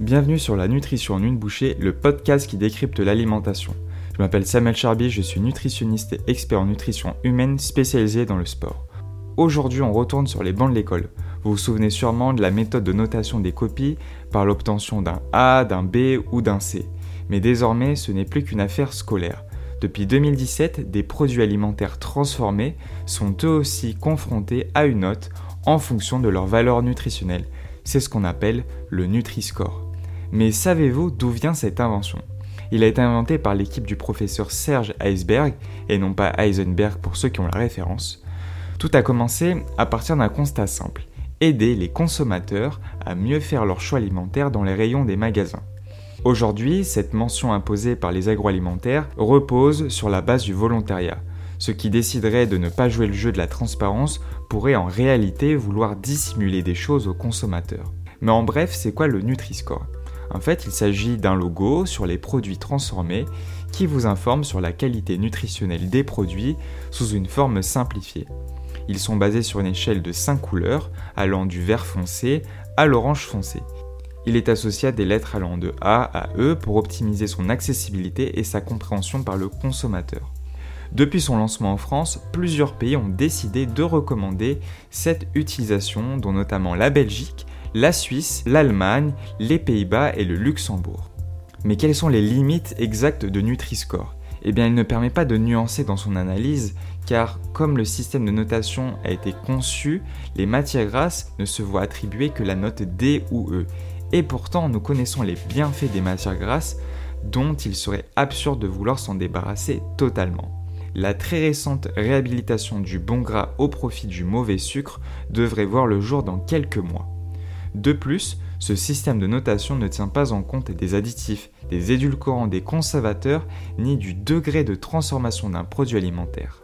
Bienvenue sur la nutrition en une bouchée, le podcast qui décrypte l'alimentation. Je m'appelle Samuel Charby, je suis nutritionniste et expert en nutrition humaine spécialisé dans le sport. Aujourd'hui, on retourne sur les bancs de l'école. Vous vous souvenez sûrement de la méthode de notation des copies par l'obtention d'un A, d'un B ou d'un C. Mais désormais, ce n'est plus qu'une affaire scolaire. Depuis 2017, des produits alimentaires transformés sont eux aussi confrontés à une note en fonction de leur valeur nutritionnelle. C'est ce qu'on appelle le Nutri-Score. Mais savez-vous d'où vient cette invention? Il a été inventé par l'équipe du professeur Serge Heisberg, et non pas Heisenberg pour ceux qui ont la référence. Tout a commencé à partir d'un constat simple aider les consommateurs à mieux faire leur choix alimentaire dans les rayons des magasins. Aujourd'hui, cette mention imposée par les agroalimentaires repose sur la base du volontariat. Ceux qui décideraient de ne pas jouer le jeu de la transparence pourraient en réalité vouloir dissimuler des choses aux consommateurs. Mais en bref, c'est quoi le Nutri-Score? En fait, il s'agit d'un logo sur les produits transformés qui vous informe sur la qualité nutritionnelle des produits sous une forme simplifiée. Ils sont basés sur une échelle de 5 couleurs allant du vert foncé à l'orange foncé. Il est associé à des lettres allant de A à E pour optimiser son accessibilité et sa compréhension par le consommateur. Depuis son lancement en France, plusieurs pays ont décidé de recommander cette utilisation, dont notamment la Belgique, la Suisse, l'Allemagne, les Pays-Bas et le Luxembourg. Mais quelles sont les limites exactes de Nutri-Score? Eh bien, il ne permet pas de nuancer dans son analyse, car comme le système de notation a été conçu, les matières grasses ne se voient attribuer que la note D ou E. Et pourtant, nous connaissons les bienfaits des matières grasses dont il serait absurde de vouloir s'en débarrasser totalement. La très récente réhabilitation du bon gras au profit du mauvais sucre devrait voir le jour dans quelques mois. De plus, ce système de notation ne tient pas en compte des additifs, des édulcorants, des conservateurs, ni du degré de transformation d'un produit alimentaire.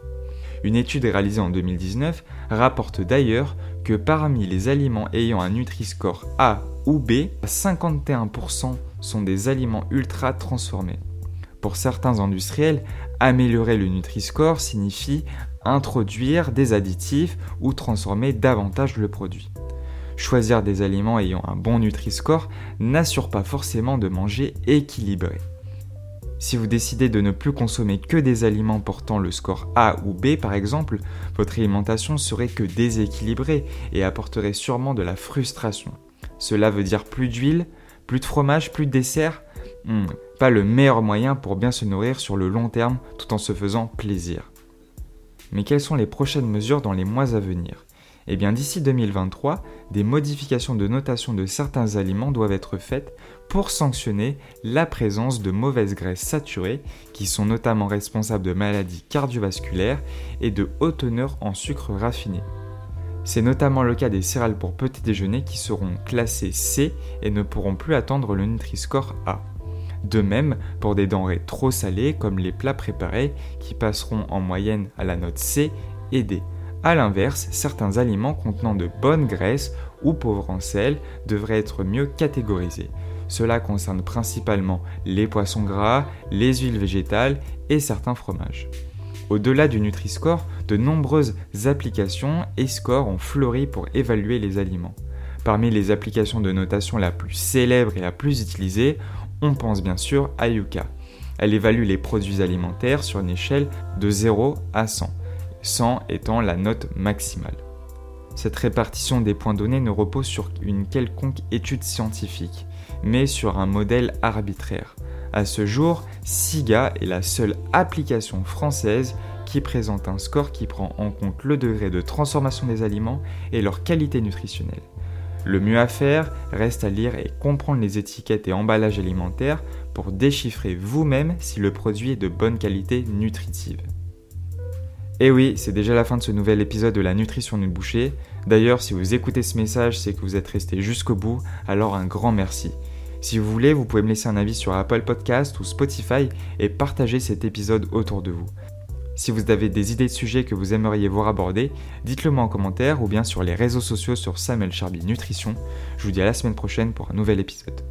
Une étude réalisée en 2019 rapporte d'ailleurs que parmi les aliments ayant un Nutri-Score A ou B, 51% sont des aliments ultra transformés. Pour certains industriels, améliorer le Nutri-Score signifie introduire des additifs ou transformer davantage le produit choisir des aliments ayant un bon Nutri-Score n'assure pas forcément de manger équilibré. Si vous décidez de ne plus consommer que des aliments portant le score A ou B par exemple, votre alimentation serait que déséquilibrée et apporterait sûrement de la frustration. Cela veut dire plus d'huile, plus de fromage, plus de dessert? Hmm, Pas le meilleur moyen pour bien se nourrir sur le long terme tout en se faisant plaisir. Mais quelles sont les prochaines mesures dans les mois à venir? Eh bien d'ici 2023, des modifications de notation de certains aliments doivent être faites pour sanctionner la présence de mauvaises graisses saturées qui sont notamment responsables de maladies cardiovasculaires et de haute teneur en sucre raffiné. C'est notamment le cas des céréales pour petit déjeuner qui seront classées C et ne pourront plus attendre le Nutri-Score A. De même pour des denrées trop salées comme les plats préparés qui passeront en moyenne à la note C et D. A l'inverse, certains aliments contenant de bonnes graisses ou pauvres en sel devraient être mieux catégorisés. Cela concerne principalement les poissons gras, les huiles végétales et certains fromages. Au-delà du Nutri-Score, de nombreuses applications et scores ont fleuri pour évaluer les aliments. Parmi les applications de notation la plus célèbre et la plus utilisée, on pense bien sûr à Yuka. Elle évalue les produits alimentaires sur une échelle de 0 à 100. 100 étant la note maximale. Cette répartition des points donnés ne repose sur une quelconque étude scientifique, mais sur un modèle arbitraire. À ce jour, SIGA est la seule application française qui présente un score qui prend en compte le degré de transformation des aliments et leur qualité nutritionnelle. Le mieux à faire reste à lire et comprendre les étiquettes et emballages alimentaires pour déchiffrer vous-même si le produit est de bonne qualité nutritive. Et oui, c'est déjà la fin de ce nouvel épisode de la nutrition d'une bouchée. D'ailleurs, si vous écoutez ce message, c'est que vous êtes resté jusqu'au bout, alors un grand merci. Si vous voulez, vous pouvez me laisser un avis sur Apple Podcast ou Spotify et partager cet épisode autour de vous. Si vous avez des idées de sujets que vous aimeriez voir aborder, dites-le moi en commentaire ou bien sur les réseaux sociaux sur Samuel Charby Nutrition. Je vous dis à la semaine prochaine pour un nouvel épisode.